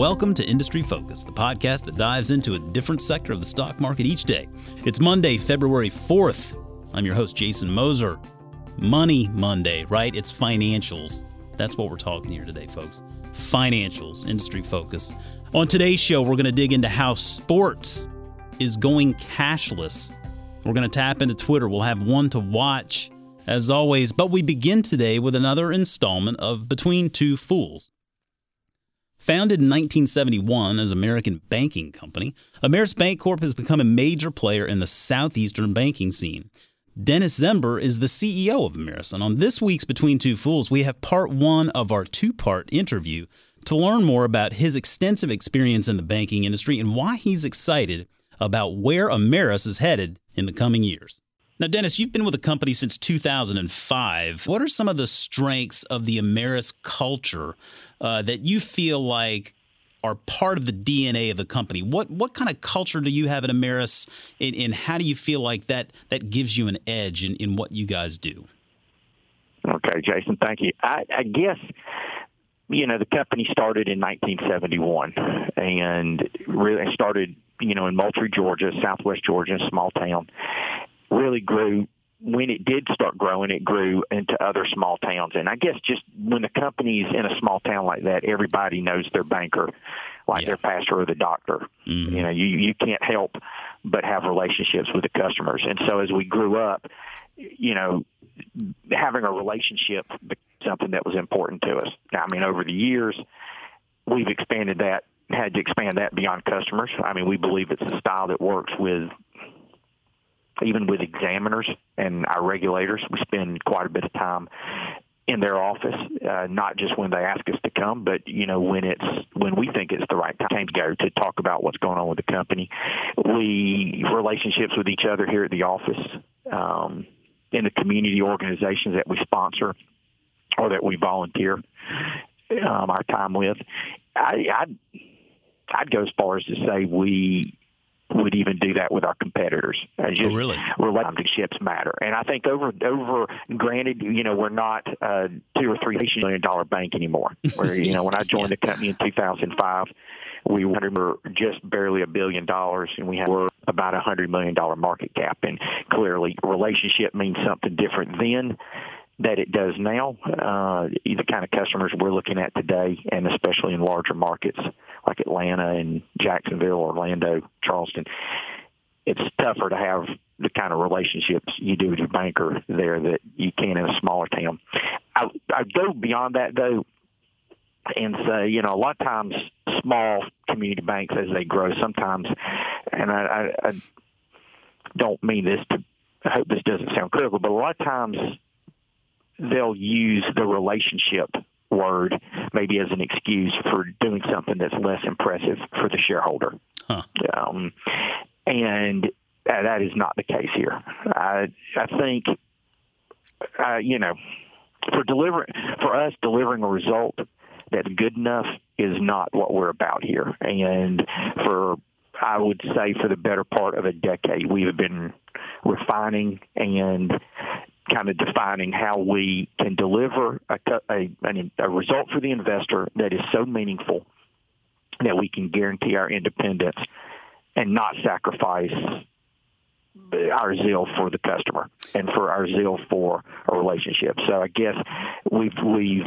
Welcome to Industry Focus, the podcast that dives into a different sector of the stock market each day. It's Monday, February 4th. I'm your host, Jason Moser. Money Monday, right? It's financials. That's what we're talking here today, folks. Financials, Industry Focus. On today's show, we're going to dig into how sports is going cashless. We're going to tap into Twitter. We'll have one to watch, as always. But we begin today with another installment of Between Two Fools. Founded in 1971 as American Banking Company, Ameris Bancorp has become a major player in the southeastern banking scene. Dennis Zember is the CEO of Ameris, and on this week's Between Two Fools, we have part one of our two part interview to learn more about his extensive experience in the banking industry and why he's excited about where Ameris is headed in the coming years. Now, Dennis, you've been with the company since 2005. What are some of the strengths of the Ameris culture uh, that you feel like are part of the DNA of the company? What what kind of culture do you have at Ameris, and, and how do you feel like that that gives you an edge in, in what you guys do? Okay, Jason, thank you. I, I guess you know the company started in 1971 and really started you know in Moultrie, Georgia, Southwest Georgia, small town, really grew when it did start growing, it grew into other small towns. And I guess just when the company's in a small town like that, everybody knows their banker, like yeah. their pastor or the doctor. Mm-hmm. You know, you you can't help but have relationships with the customers. And so as we grew up, you know, having a relationship something that was important to us. Now, I mean, over the years, we've expanded that, had to expand that beyond customers. I mean, we believe it's a style that works with even with examiners and our regulators, we spend quite a bit of time in their office, uh, not just when they ask us to come, but you know when it's when we think it's the right time to go to talk about what's going on with the company. We relationships with each other here at the office, um, in the community organizations that we sponsor or that we volunteer um, our time with. I, I'd I'd go as far as to say we would even do that with our competitors. Just oh, really? Relationships matter, and I think over over. Granted, you know, we're not a two or three million dollar bank anymore. Where you know, when I joined the company in 2005, we were just barely a billion dollars, and we had were about a hundred million dollar market cap. And clearly, relationship means something different then that it does now. Uh, the kind of customers we're looking at today, and especially in larger markets like Atlanta and Jacksonville, Orlando, Charleston, it's tougher to have the kind of relationships you do with your banker there that you can in a smaller town. I, I go beyond that though and say, you know, a lot of times small community banks as they grow, sometimes, and I, I, I don't mean this to, I hope this doesn't sound critical, but a lot of times they'll use the relationship word maybe as an excuse for doing something that's less impressive for the shareholder. Huh. Um, and uh, that is not the case here. I, I think, uh, you know, for delivering for us delivering a result that's good enough is not what we're about here. And for I would say for the better part of a decade, we have been refining and kind of defining how we can deliver a, a, a result for the investor that is so meaningful that we can guarantee our independence and not sacrifice our zeal for the customer and for our zeal for a relationship. So I guess we've we've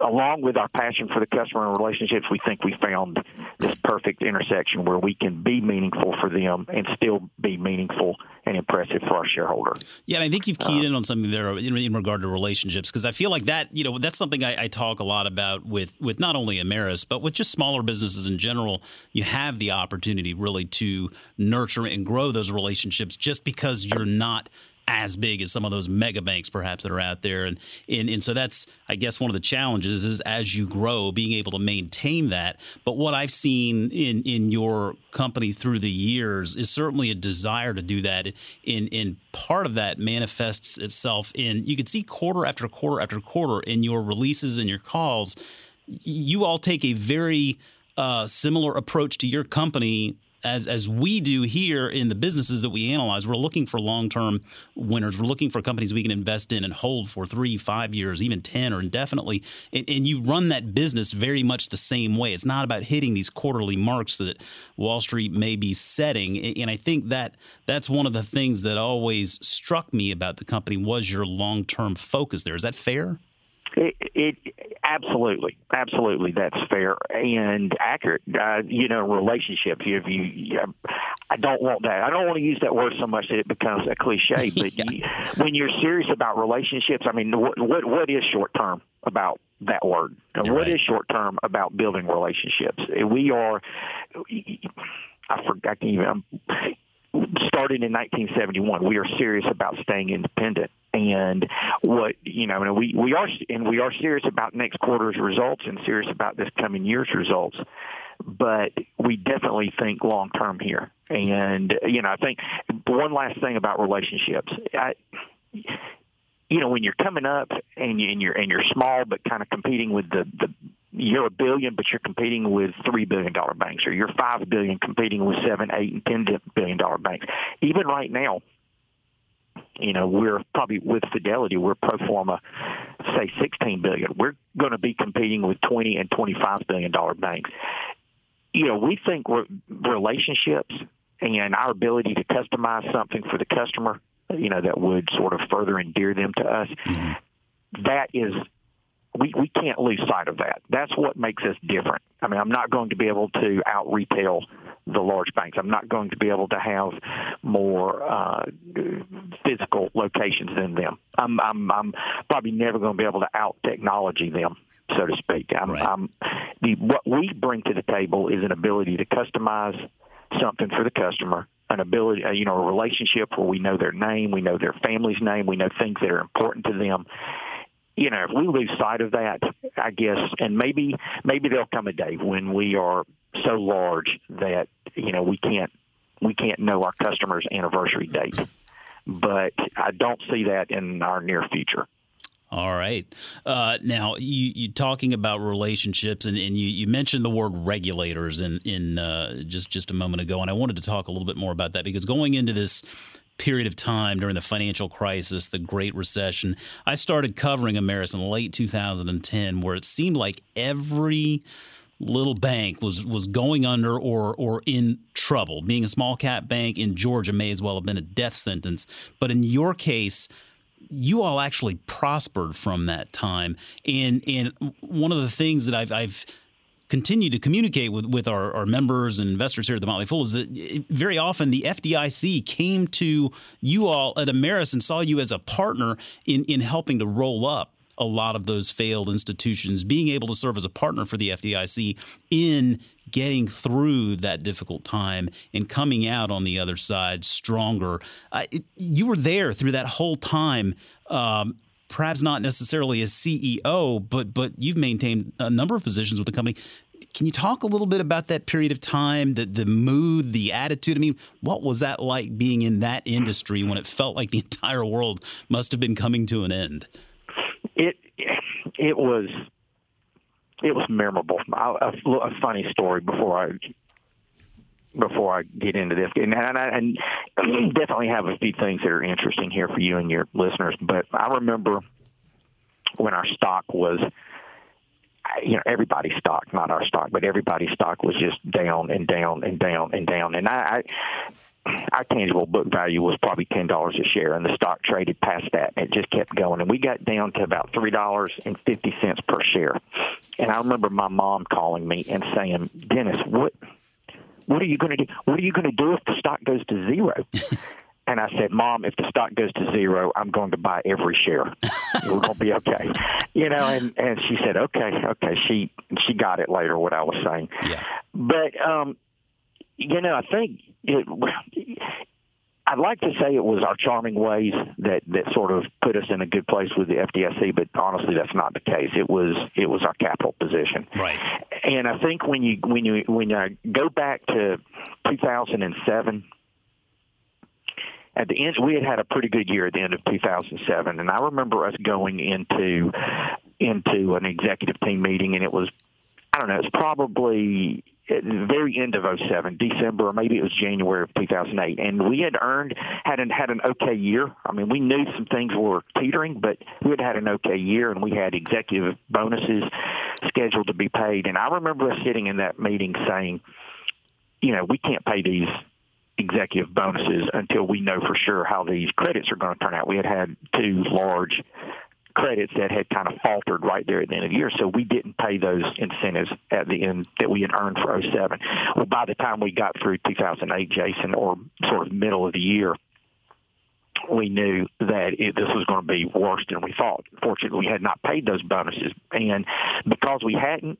along with our passion for the customer and relationships, we think we found this perfect intersection where we can be meaningful for them and still be meaningful and impressive for our shareholder. Yeah, and I think you've keyed uh, in on something there in, in regard to relationships because I feel like that you know that's something I, I, talk a lot about with with not only Ameris but with just smaller businesses in general. You have the opportunity really to nurture and grow those relationships just because you're not as big as some of those mega banks perhaps that are out there. And, and and so that's I guess one of the challenges is as you grow being able to maintain that. But what I've seen in in your company through the years is certainly a desire to do that. In in part of that manifests itself in you can see quarter after quarter after quarter in your releases and your calls. You all take a very uh, similar approach to your company as as we do here in the businesses that we analyze, we're looking for long term winners. We're looking for companies we can invest in and hold for three, five years, even ten or indefinitely. And, and you run that business very much the same way. It's not about hitting these quarterly marks that Wall Street may be setting. And I think that that's one of the things that always struck me about the company was your long term focus. There is that fair? It, it absolutely, absolutely, that's fair and accurate. Uh, you know, relationships. If you, you, I don't want that. I don't want to use that word so much that it becomes a cliche. But yeah. you, when you're serious about relationships, I mean, what what, what is short term about that word? You're what right. is short term about building relationships? We are. I forgot. even. Started in 1971. We are serious about staying independent. And what you know and we we are and we are serious about next quarter's results and serious about this coming year's results. But we definitely think long term here. And you know i think one last thing about relationships. I, you know when you're coming up and, you, and you're and you're small but kind of competing with the the you're a billion, but you're competing with three billion dollar banks, or you're five billion competing with seven, eight, and ten billion dollar banks. Even right now, you know, we're probably with Fidelity, we're pro forma, say 16 billion. We're going to be competing with 20 and 25 billion dollar banks. You know, we think relationships and our ability to customize something for the customer, you know, that would sort of further endear them to us. Mm-hmm. That is we, we can't lose sight of that. That's what makes us different. I mean, I'm not going to be able to out retail the large banks. I'm not going to be able to have more uh, physical locations than them. I'm, I'm, I'm probably never going to be able to out technology them, so to speak. I'm, right. I'm, the, what we bring to the table is an ability to customize something for the customer an ability, uh, you know, a relationship where we know their name, we know their family's name, we know things that are important to them, you know, if we lose sight of that, I guess, and maybe maybe there'll come a day when we are so large that you know we can't we can't know our customer's anniversary date. But I don't see that in our near future. All right. Uh, now, you, you talking about relationships, and, and you, you mentioned the word regulators in in uh, just just a moment ago, and I wanted to talk a little bit more about that because going into this period of time during the financial crisis, the Great Recession. I started covering Ameris in late 2010, where it seemed like every little bank was was going under or or in trouble. Being a small cap bank in Georgia may as well have been a death sentence. But in your case, you all actually prospered from that time. And and one of the things that I've I've continue to communicate with, with our, our members and investors here at the Motley Fool is that very often the FDIC came to you all at Ameris and saw you as a partner in, in helping to roll up a lot of those failed institutions, being able to serve as a partner for the FDIC in getting through that difficult time and coming out on the other side stronger. Uh, it, you were there through that whole time. Um, perhaps not necessarily as CEO, but but you've maintained a number of positions with the company. Can you talk a little bit about that period of time, the the mood, the attitude? I mean, what was that like being in that industry when it felt like the entire world must have been coming to an end? It it was it was memorable. A, a funny story before I before I get into this, and, and I and definitely have a few things that are interesting here for you and your listeners. But I remember when our stock was, you know, everybody's stock, not our stock, but everybody's stock was just down and down and down and down. And I, I our tangible book value was probably ten dollars a share, and the stock traded past that. It just kept going, and we got down to about three dollars and fifty cents per share. And I remember my mom calling me and saying, "Dennis, what?" What are you going to do? What are you going to do if the stock goes to zero? And I said, Mom, if the stock goes to zero, I'm going to buy every share. We're going to be okay. You know, and, and she said, okay, okay. She, she got it later, what I was saying. Yeah. But, um, you know, I think it, I'd like to say it was our charming ways that that sort of put us in a good place with the FDIC, but honestly, that's not the case. It was it was our capital position. Right. And I think when you when you when you go back to 2007 at the end we had had a pretty good year at the end of 2007 and I remember us going into into an executive team meeting and it was I don't know it's probably the very end of 07, December, or maybe it was January of 2008. And we had earned, had an, had an okay year. I mean, we knew some things were teetering, but we had had an okay year, and we had executive bonuses scheduled to be paid. And I remember us sitting in that meeting saying, you know, we can't pay these executive bonuses until we know for sure how these credits are going to turn out. We had had two large credits that had kind of faltered right there at the end of the year. So we didn't pay those incentives at the end that we had earned for 07. Well, by the time we got through 2008, Jason, or sort of middle of the year, we knew that it, this was going to be worse than we thought. Fortunately, we had not paid those bonuses. And because we hadn't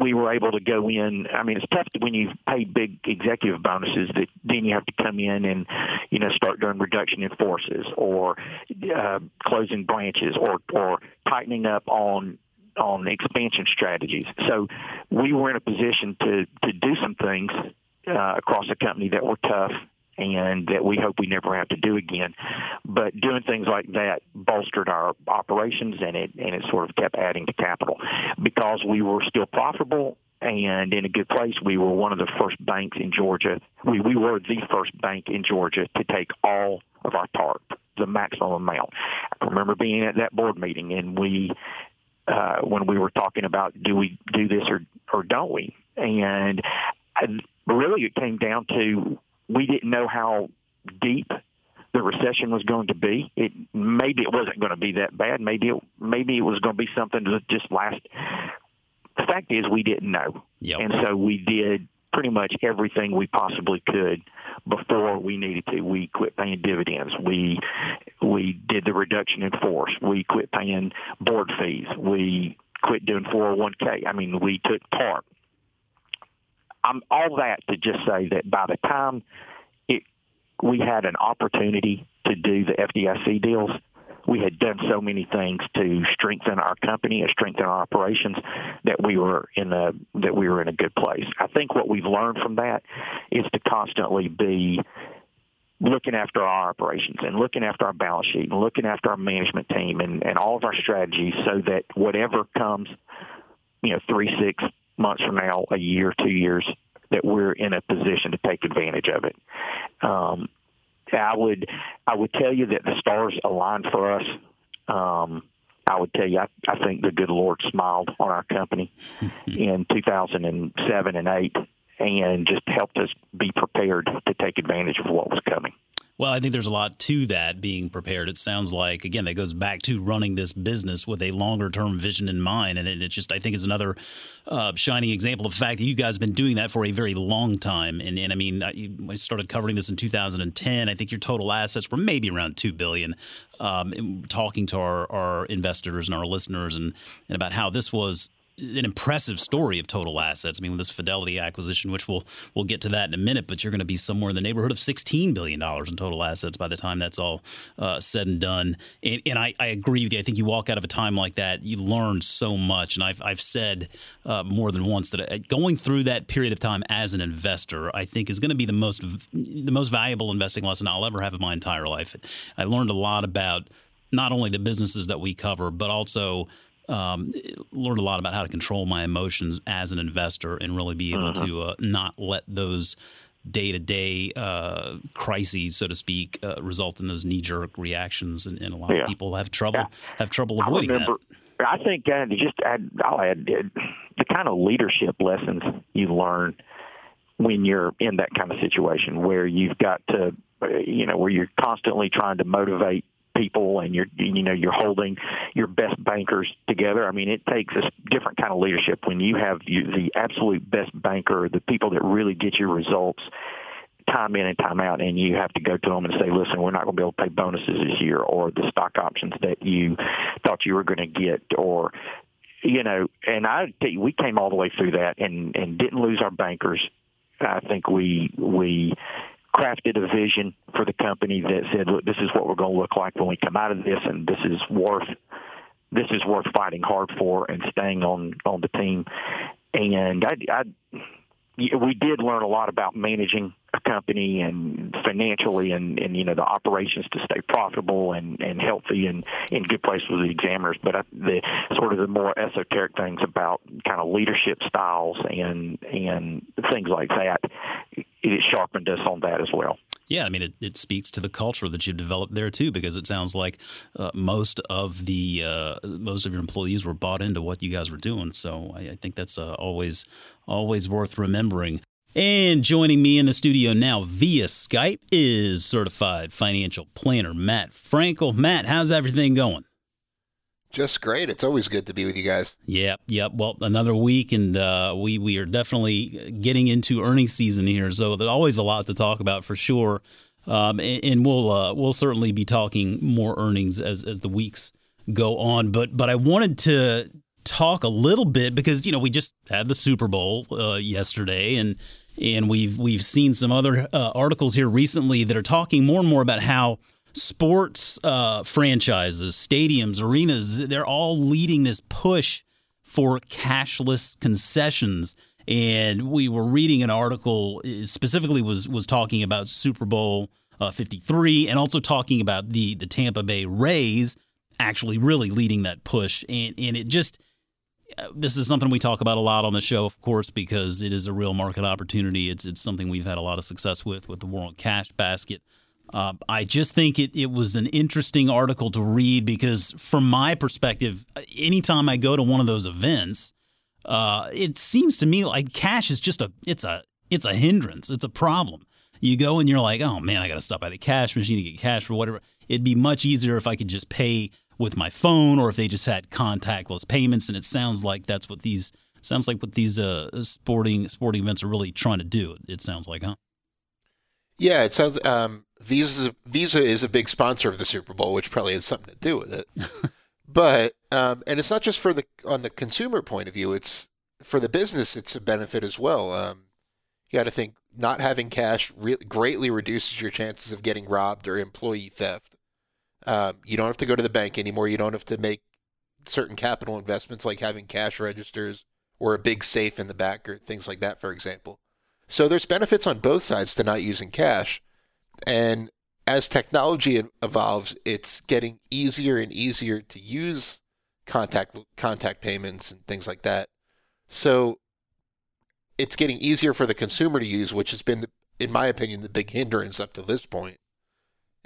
we were able to go in. I mean, it's tough when you pay big executive bonuses that then you have to come in and, you know, start doing reduction in forces or uh, closing branches or, or tightening up on on expansion strategies. So we were in a position to to do some things uh, across the company that were tough and that we hope we never have to do again. But doing things like that bolstered our operations and it and it sort of kept adding to capital because we were still profitable and in a good place. We were one of the first banks in Georgia. We we were the first bank in Georgia to take all of our TARP, the maximum amount. I remember being at that board meeting and we uh, when we were talking about do we do this or or don't we? And I, really, it came down to we didn't know how deep the recession was going to be. It maybe it wasn't going to be that bad. Maybe it, maybe it was going to be something that just last. The fact is, we didn't know, yep. and so we did pretty much everything we possibly could before we needed to. We quit paying dividends. We we did the reduction in force. We quit paying board fees. We quit doing 401k. I mean, we took TARP. I'm all that to just say that by the time it we had an opportunity to do the FDIC deals, we had done so many things to strengthen our company and strengthen our operations that we were in a that we were in a good place. I think what we've learned from that is to constantly be looking after our operations and looking after our balance sheet and looking after our management team and, and all of our strategies so that whatever comes, you know, three, six, months from now, a year, two years, that we're in a position to take advantage of it. Um, I would I would tell you that the stars aligned for us. Um, I would tell you I, I think the good Lord smiled on our company in 2007 and 8 and just helped us be prepared to take advantage of what was coming. Well, I think there's a lot to that being prepared. It sounds like again that goes back to running this business with a longer term vision in mind, and it, it just I think is another uh, shining example of the fact that you guys have been doing that for a very long time. And, and I mean, I, I started covering this in 2010. I think your total assets were maybe around two billion. Um, talking to our, our investors and our listeners and, and about how this was an impressive story of total assets. I mean, with this Fidelity acquisition, which we'll we'll get to that in a minute, but you're going to be somewhere in the neighborhood of 16 billion dollars in total assets by the time that's all uh, said and done. And, and I, I, agree with you. I think you walk out of a time like that, you learn so much. And I've I've said uh, more than once that uh, going through that period of time as an investor, I think is going to be the most the most valuable investing lesson I'll ever have in my entire life. I learned a lot about not only the businesses that we cover, but also um, learned a lot about how to control my emotions as an investor and really be able uh-huh. to uh, not let those day to day crises, so to speak, uh, result in those knee jerk reactions, and, and, a lot yeah. of people have trouble yeah. have trouble avoiding I remember, that. I think uh, just add, I'll add uh, the kind of leadership lessons you learn when you're in that kind of situation where you've got to, uh, you know, where you're constantly trying to motivate people and you're you know you're holding your best bankers together. I mean, it takes a different kind of leadership when you have you, the absolute best banker, the people that really get your results time in and time out, and you have to go to them and say, "Listen, we're not going to be able to pay bonuses this year, or the stock options that you thought you were going to get, or." You know, and I tell you, we came all the way through that and and didn't lose our bankers. I think we we crafted a vision for the company that said, look, this is what we're going to look like when we come out of this, and this is worth this is worth fighting hard for and staying on on the team. And I, I we did learn a lot about managing a company and financially and, and you know the operations to stay profitable and, and healthy and in good place with the examiners. But the sort of the more esoteric things about kind of leadership styles and and things like that, it sharpened us on that as well. Yeah, I mean, it, it speaks to the culture that you've developed there too, because it sounds like uh, most of the uh, most of your employees were bought into what you guys were doing. So I, I think that's uh, always always worth remembering. And joining me in the studio now via Skype is certified financial planner Matt Frankel. Matt, how's everything going? Just great. It's always good to be with you guys. Yep, yep. Well, another week, and uh, we we are definitely getting into earnings season here, so there's always a lot to talk about for sure. Um, and, and, we'll uh, we'll certainly be talking more earnings as as the weeks go on. But but I wanted to talk a little bit because you know we just had the Super Bowl uh, yesterday, and and we've we've seen some other uh, articles here recently that are talking more and more about how sports uh, franchises, stadiums, arenas, they're all leading this push for cashless concessions. And we were reading an article uh, specifically was was talking about Super Bowl uh, 53 and also talking about the the Tampa Bay Rays actually really leading that push. And and it just this is something we talk about a lot on the show, of course, because it is a real market opportunity. It's it's something we've had a lot of success with with the War on Cash Basket. Uh, I just think it, it was an interesting article to read because, from my perspective, anytime I go to one of those events, uh, it seems to me like cash is just a it's a it's a hindrance. It's a problem. You go and you're like, oh man, I got to stop by the cash machine to get cash for whatever. It'd be much easier if I could just pay with my phone or if they just had contactless payments. And it sounds like that's what these sounds like what these uh, sporting sporting events are really trying to do. It sounds like, huh? Yeah, it sounds. Um, Visa Visa is a big sponsor of the Super Bowl, which probably has something to do with it. but um, and it's not just for the on the consumer point of view; it's for the business. It's a benefit as well. Um, you got to think not having cash re- greatly reduces your chances of getting robbed or employee theft. Um, you don't have to go to the bank anymore. You don't have to make certain capital investments like having cash registers or a big safe in the back or things like that, for example. So there's benefits on both sides to not using cash. And as technology evolves, it's getting easier and easier to use contact contact payments and things like that. So it's getting easier for the consumer to use, which has been, in my opinion, the big hindrance up to this point.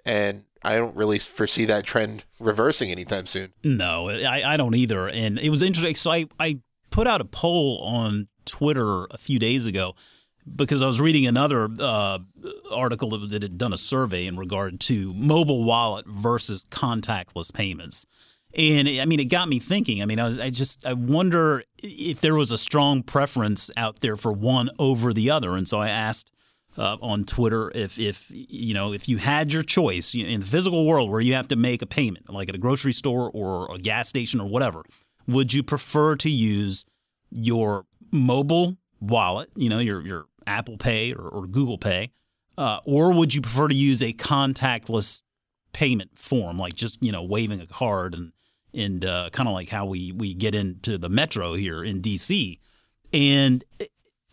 And I don't really foresee that trend reversing anytime soon. No, I, I don't either. And it was interesting. So I, I put out a poll on Twitter a few days ago because I was reading another uh, article that had done a survey in regard to mobile wallet versus contactless payments. And I mean, it got me thinking. I mean, I, was, I just I wonder if there was a strong preference out there for one over the other. And so I asked uh, on Twitter if if you know if you had your choice in the physical world where you have to make a payment, like at a grocery store or a gas station or whatever, would you prefer to use your mobile wallet, you know, your your Apple Pay or, or Google Pay, uh, or would you prefer to use a contactless payment form, like just you know waving a card and and uh, kind of like how we we get into the metro here in DC, and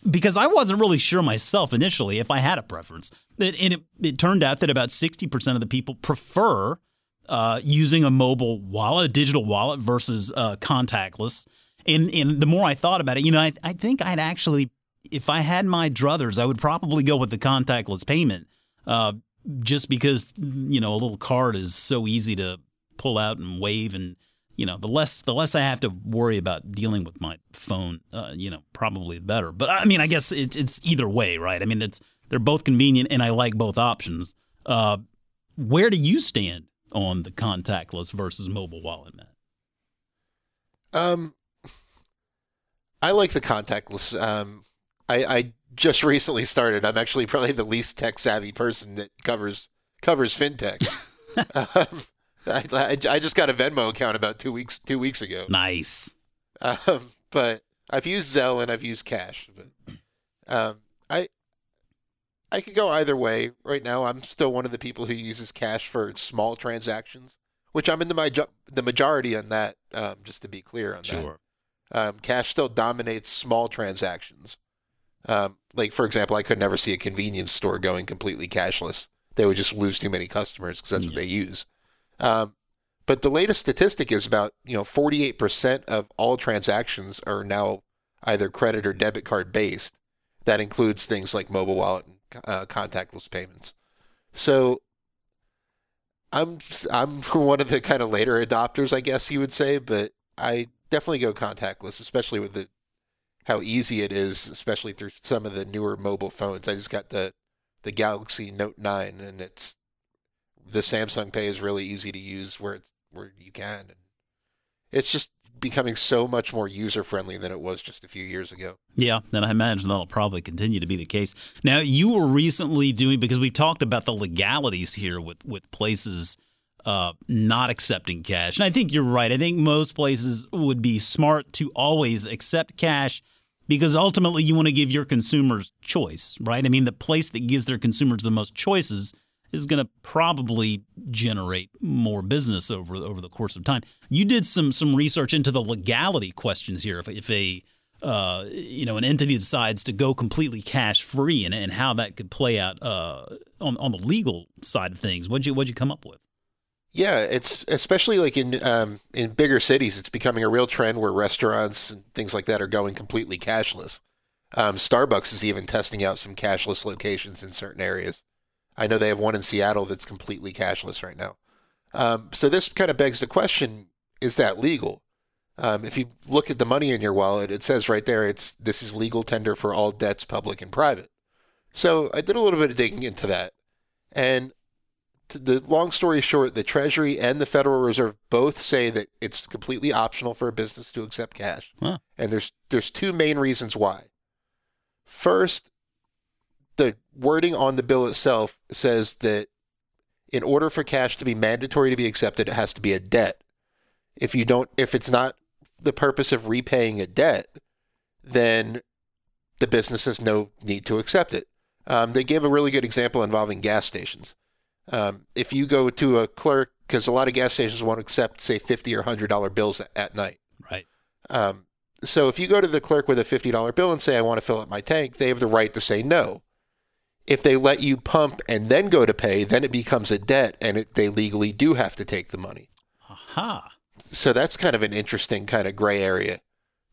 because I wasn't really sure myself initially if I had a preference, and it, it turned out that about sixty percent of the people prefer uh, using a mobile wallet, a digital wallet versus uh, contactless. And, and the more I thought about it, you know, I, I think I'd actually if I had my druthers, I would probably go with the contactless payment, uh, just because you know a little card is so easy to pull out and wave, and you know the less the less I have to worry about dealing with my phone, uh, you know, probably better. But I mean, I guess it's it's either way, right? I mean, it's they're both convenient, and I like both options. Uh, where do you stand on the contactless versus mobile wallet, Matt? Um, I like the contactless. Um, I, I just recently started. I'm actually probably the least tech savvy person that covers covers fintech. um, I, I, I, just got a Venmo account about two weeks two weeks ago. Nice. Um, but I've used Zelle and I've used Cash. But um, I I could go either way. Right now, I'm still one of the people who uses Cash for small transactions, which I'm in the my the majority on that. Um, just to be clear on sure. that. Um, cash still dominates small transactions. Um, like for example, I could never see a convenience store going completely cashless. They would just lose too many customers because that's yeah. what they use. Um, but the latest statistic is about you know 48% of all transactions are now either credit or debit card based. That includes things like mobile wallet and uh, contactless payments. So I'm I'm one of the kind of later adopters, I guess you would say, but I definitely go contactless, especially with the how easy it is, especially through some of the newer mobile phones. I just got the the Galaxy Note 9 and it's the Samsung Pay is really easy to use where where you can and it's just becoming so much more user friendly than it was just a few years ago. Yeah, and I imagine that'll probably continue to be the case. Now, you were recently doing because we've talked about the legalities here with with places uh, not accepting cash, and I think you're right. I think most places would be smart to always accept cash because ultimately you want to give your consumers choice, right? I mean, the place that gives their consumers the most choices is going to probably generate more business over over the course of time. You did some some research into the legality questions here. If, if a uh, you know an entity decides to go completely cash free and, and how that could play out uh, on on the legal side of things, what'd you what'd you come up with? Yeah, it's especially like in um, in bigger cities, it's becoming a real trend where restaurants and things like that are going completely cashless. Um, Starbucks is even testing out some cashless locations in certain areas. I know they have one in Seattle that's completely cashless right now. Um, so this kind of begs the question: Is that legal? Um, if you look at the money in your wallet, it says right there, it's this is legal tender for all debts, public and private. So I did a little bit of digging into that, and the long story short, the Treasury and the Federal Reserve both say that it's completely optional for a business to accept cash, huh. and there's there's two main reasons why. First, the wording on the bill itself says that in order for cash to be mandatory to be accepted, it has to be a debt. If you don't, if it's not the purpose of repaying a debt, then the business has no need to accept it. Um, they gave a really good example involving gas stations. Um, if you go to a clerk, because a lot of gas stations won't accept, say, fifty or hundred dollar bills at, night. Right. Um, so if you go to the clerk with a fifty dollar bill and say, "I want to fill up my tank," they have the right to say no. If they let you pump and then go to pay, then it becomes a debt, and it, they legally do have to take the money. Aha. So that's kind of an interesting kind of gray area.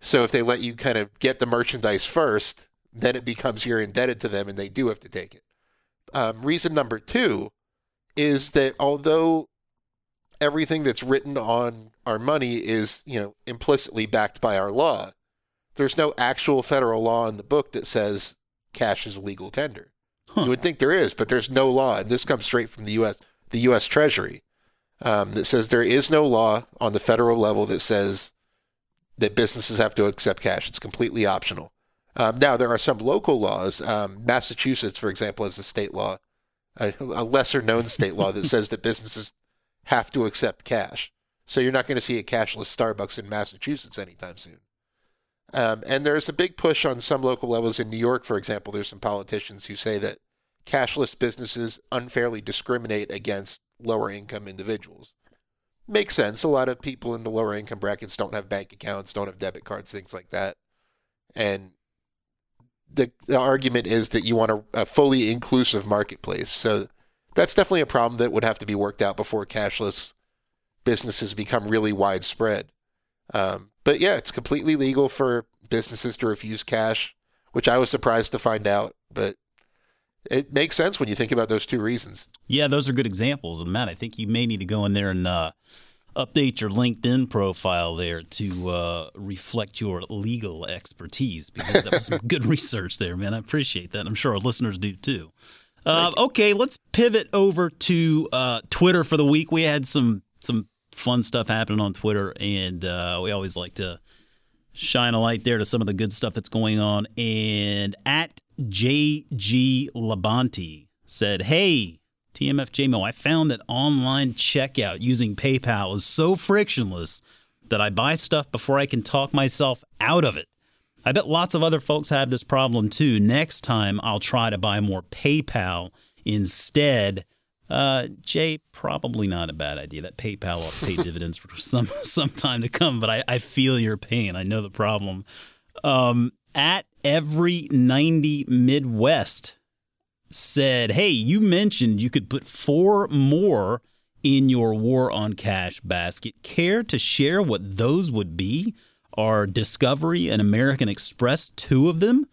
So if they let you kind of get the merchandise first, then it becomes you're indebted to them, and they do have to take it. Um, reason number two is that although everything that's written on our money is, you know, implicitly backed by our law, there's no actual federal law in the book that says cash is legal tender. Huh. You would think there is, but there's no law, and this comes straight from the U.S. the U.S. Treasury um, that says there is no law on the federal level that says that businesses have to accept cash. It's completely optional. Um, now there are some local laws. Um, Massachusetts, for example, has a state law, a, a lesser known state law that says that businesses have to accept cash. So you're not going to see a cashless Starbucks in Massachusetts anytime soon. Um, and there's a big push on some local levels in New York, for example. There's some politicians who say that cashless businesses unfairly discriminate against lower income individuals. Makes sense. A lot of people in the lower income brackets don't have bank accounts, don't have debit cards, things like that. And the, the argument is that you want a, a fully inclusive marketplace. So that's definitely a problem that would have to be worked out before cashless businesses become really widespread. Um, but yeah, it's completely legal for businesses to refuse cash, which I was surprised to find out, but it makes sense when you think about those two reasons. Yeah, those are good examples. And Matt, I think you may need to go in there and uh, update your LinkedIn profile there to uh, reflect your legal expertise because that was some good research there, man. I appreciate that. I'm sure our listeners do too. Uh, okay, let's pivot over to uh, Twitter for the week. We had some some fun stuff happening on Twitter, and uh, we always like to shine a light there to some of the good stuff that's going on. And at JG Labonte said, Hey, TMFJMO, I found that online checkout using PayPal is so frictionless that I buy stuff before I can talk myself out of it. I bet lots of other folks have this problem too. Next time, I'll try to buy more PayPal instead. Uh, Jay, probably not a bad idea. That PayPal will pay dividends for some some time to come, but I, I feel your pain. I know the problem. Um, at every 90 Midwest said, Hey, you mentioned you could put four more in your war on cash basket. Care to share what those would be? Are Discovery and American Express two of them?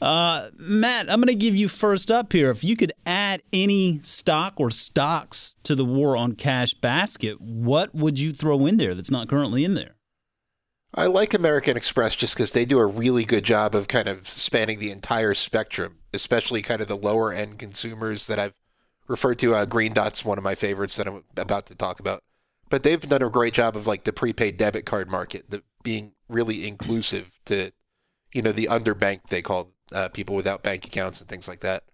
Uh, Matt, I'm going to give you first up here. If you could add any stock or stocks to the war on cash basket, what would you throw in there that's not currently in there? I like American Express just because they do a really good job of kind of spanning the entire spectrum, especially kind of the lower end consumers that I've referred to. Uh, Green Dot's one of my favorites that I'm about to talk about. But they've done a great job of like the prepaid debit card market, the, being really inclusive to, you know, the underbanked they call uh, people without bank accounts and things like that.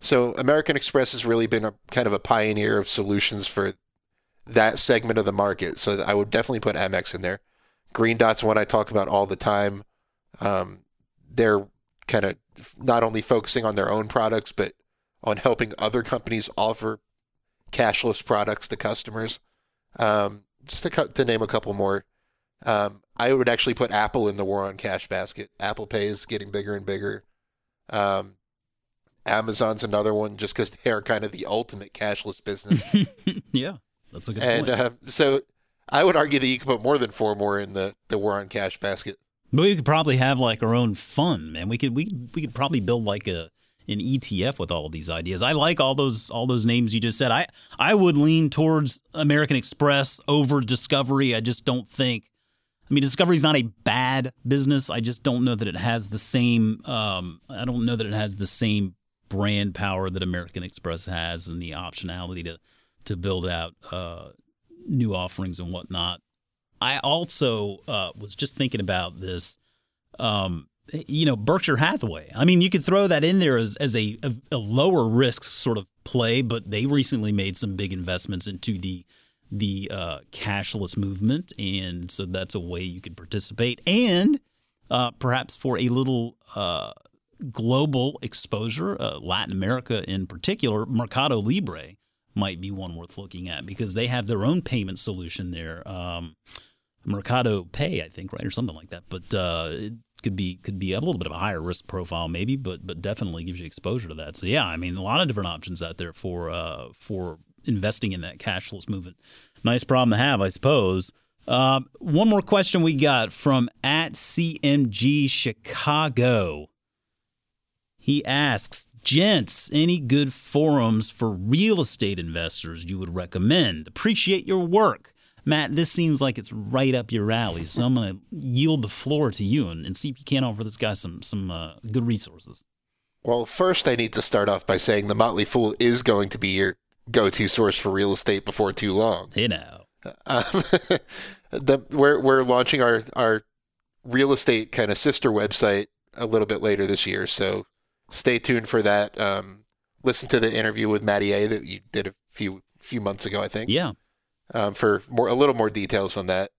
So American Express has really been a kind of a pioneer of solutions for that segment of the market. So I would definitely put Amex in there. Green Dot's one I talk about all the time. Um, they're kind of not only focusing on their own products, but on helping other companies offer cashless products to customers. Um, just to, to name a couple more, um, I would actually put Apple in the war on cash basket. Apple Pay is getting bigger and bigger. Um, Amazon's another one just because they are kind of the ultimate cashless business. yeah, that's a good and, point. Uh, so I would argue that you could put more than four more in the, the war on cash basket. But we could probably have like our own fund, man. We could we we could probably build like a an ETF with all of these ideas. I like all those all those names you just said. I I would lean towards American Express over Discovery. I just don't think I mean, Discovery's not a bad business. I just don't know that it has the same. Um, I don't know that it has the same brand power that American Express has, and the optionality to to build out uh, new offerings and whatnot. I also uh, was just thinking about this. Um, you know, Berkshire Hathaway. I mean, you could throw that in there as, as a, a, a lower risk sort of play, but they recently made some big investments into the the uh, cashless movement, and so that's a way you could participate, and uh, perhaps for a little uh, global exposure, uh, Latin America in particular, Mercado Libre might be one worth looking at because they have their own payment solution there, um, Mercado Pay, I think, right, or something like that. But uh, it could be could be a little bit of a higher risk profile, maybe, but but definitely gives you exposure to that. So yeah, I mean, a lot of different options out there for uh, for investing in that cashless movement. Nice problem to have, I suppose. Uh, one more question we got from at CMG Chicago. He asks, Gents, any good forums for real estate investors you would recommend? Appreciate your work. Matt, this seems like it's right up your alley, so I'm going to yield the floor to you and, and, see if you can't offer this guy some some uh, good resources. Well, first, I need to start off by saying the Motley Fool is going to be your go-to source for real estate before too long. You know, um, the, we're we're launching our our real estate kind of sister website a little bit later this year, so stay tuned for that. Um, listen to the interview with Matty A that you did a few few months ago, I think. Yeah. Um, for more a little more details on that,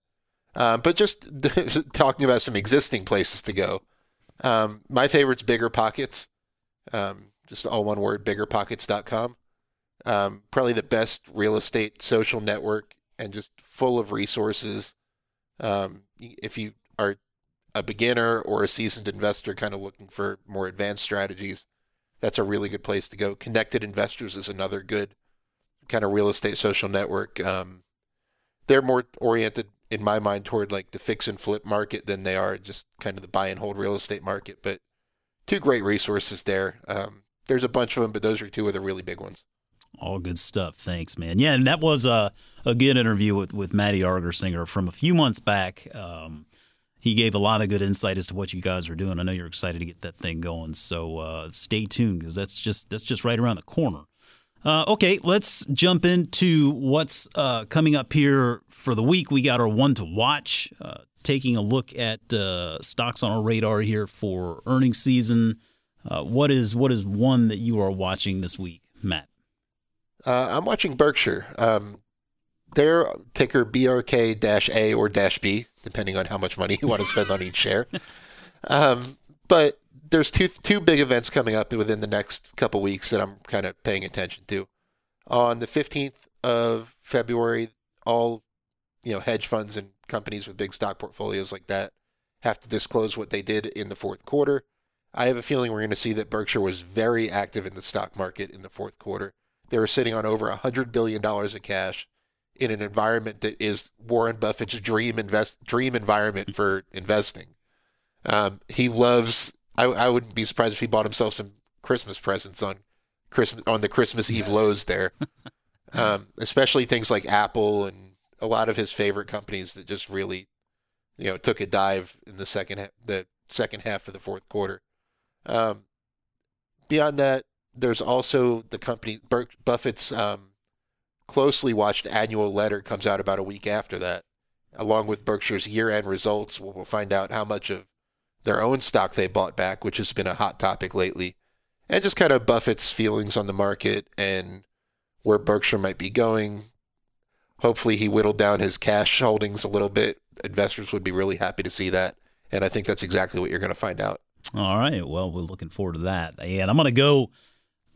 um, but just talking about some existing places to go. Um, my favorite's Bigger Pockets. Um, just all one word, biggerpockets.com um, probably the best real estate social network and just full of resources. Um, if you are a beginner or a seasoned investor kind of looking for more advanced strategies, that's a really good place to go. Connected Investors is another good kind of real estate social network. Um, they're more oriented, in my mind, toward like the fix and flip market than they are just kind of the buy and hold real estate market. But two great resources there. Um, there's a bunch of them, but those are two of the really big ones. All good stuff. Thanks, man. Yeah, and that was a, a good interview with, with Matty Argersinger from a few months back. Um, he gave a lot of good insight as to what you guys are doing. I know you're excited to get that thing going, so uh, stay tuned because that's just that's just right around the corner. Uh, okay, let's jump into what's uh, coming up here for the week. We got our one to watch, uh, taking a look at uh, stocks on our radar here for earnings season. Uh, what is what is one that you are watching this week, Matt? Uh, I'm watching Berkshire. Um, their ticker BRK A or dash B, depending on how much money you want to spend on each share. Um, but there's two two big events coming up within the next couple weeks that I'm kind of paying attention to. On the 15th of February, all you know hedge funds and companies with big stock portfolios like that have to disclose what they did in the fourth quarter. I have a feeling we're going to see that Berkshire was very active in the stock market in the fourth quarter. They were sitting on over $100 billion of cash in an environment that is Warren Buffett's dream invest dream environment for investing. Um, he loves. I, I wouldn't be surprised if he bought himself some Christmas presents on Christmas on the Christmas Eve lows there, um, especially things like Apple and a lot of his favorite companies that just really, you know, took a dive in the second ha- the second half of the fourth quarter. Um, beyond that, there's also the company Buffett's um, closely watched annual letter comes out about a week after that, along with Berkshire's year-end results. We'll find out how much of their own stock they bought back, which has been a hot topic lately, and just kind of Buffett's feelings on the market and where Berkshire might be going. Hopefully, he whittled down his cash holdings a little bit. Investors would be really happy to see that, and I think that's exactly what you're going to find out. All right. Well, we're looking forward to that, and I'm going to go.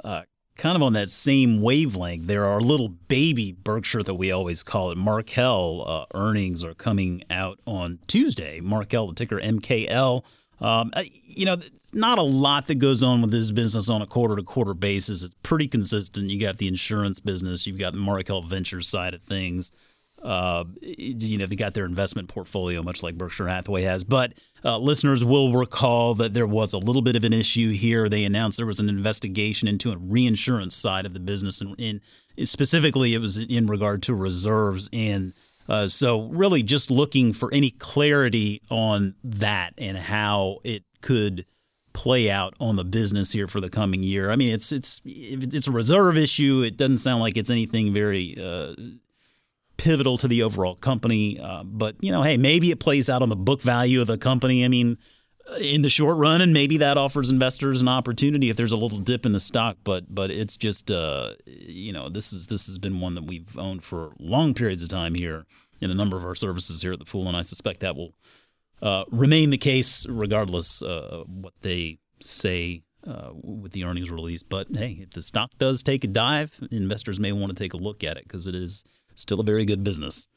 Uh, kind of on that same wavelength, there are little baby Berkshire that we always call it. Markel uh, earnings are coming out on Tuesday. Markel, the ticker MKL. Um, you know, not a lot that goes on with this business on a quarter to quarter basis. It's pretty consistent. You got the insurance business, you've got the Markel Ventures side of things. Uh, you know, they got their investment portfolio, much like Berkshire Hathaway has. But uh, listeners will recall that there was a little bit of an issue here. They announced there was an investigation into a reinsurance side of the business, and, specifically, it was in regard to reserves. And uh, so, really, just looking for any clarity on that and how it could play out on the business here for the coming year. I mean, it's it's it's a reserve issue. It doesn't sound like it's anything very uh, pivotal to the overall company. Uh, but you know, hey, maybe it plays out on the book value of the company. I mean, uh, in the short run, and maybe that offers investors an opportunity if there's a little dip in the stock. But but it's just uh, you know this is this has been one that we've owned for long periods of time here in a number of our services here at the Fool, and I suspect that will uh, remain the case regardless uh, what they say. Uh, with the earnings release, but hey, if the stock does take a dive, investors may want to take a look at it because it is Still a very good business.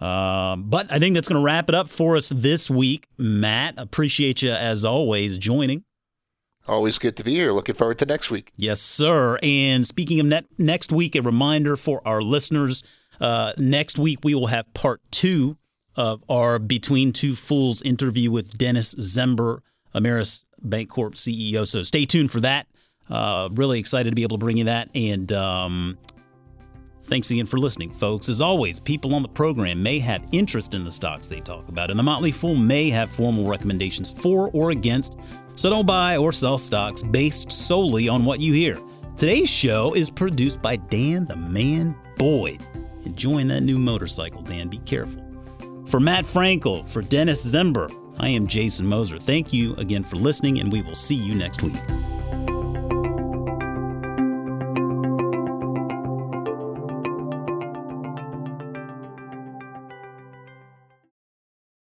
Um, but I think that's going to wrap it up for us this week. Matt, appreciate you as always joining. Always good to be here. Looking forward to next week. Yes, sir. And speaking of net, next week, a reminder for our listeners uh, next week we will have part two of our Between Two Fools interview with Dennis Zember, Ameris Bancorp CEO. So stay tuned for that. Uh, really excited to be able to bring you that. And um, Thanks again for listening, folks. As always, people on the program may have interest in the stocks they talk about, and the Motley Fool may have formal recommendations for or against, so don't buy or sell stocks based solely on what you hear. Today's show is produced by Dan the Man Boyd. Enjoying that new motorcycle, Dan. Be careful. For Matt Frankel, for Dennis Zember, I am Jason Moser. Thank you again for listening, and we will see you next week.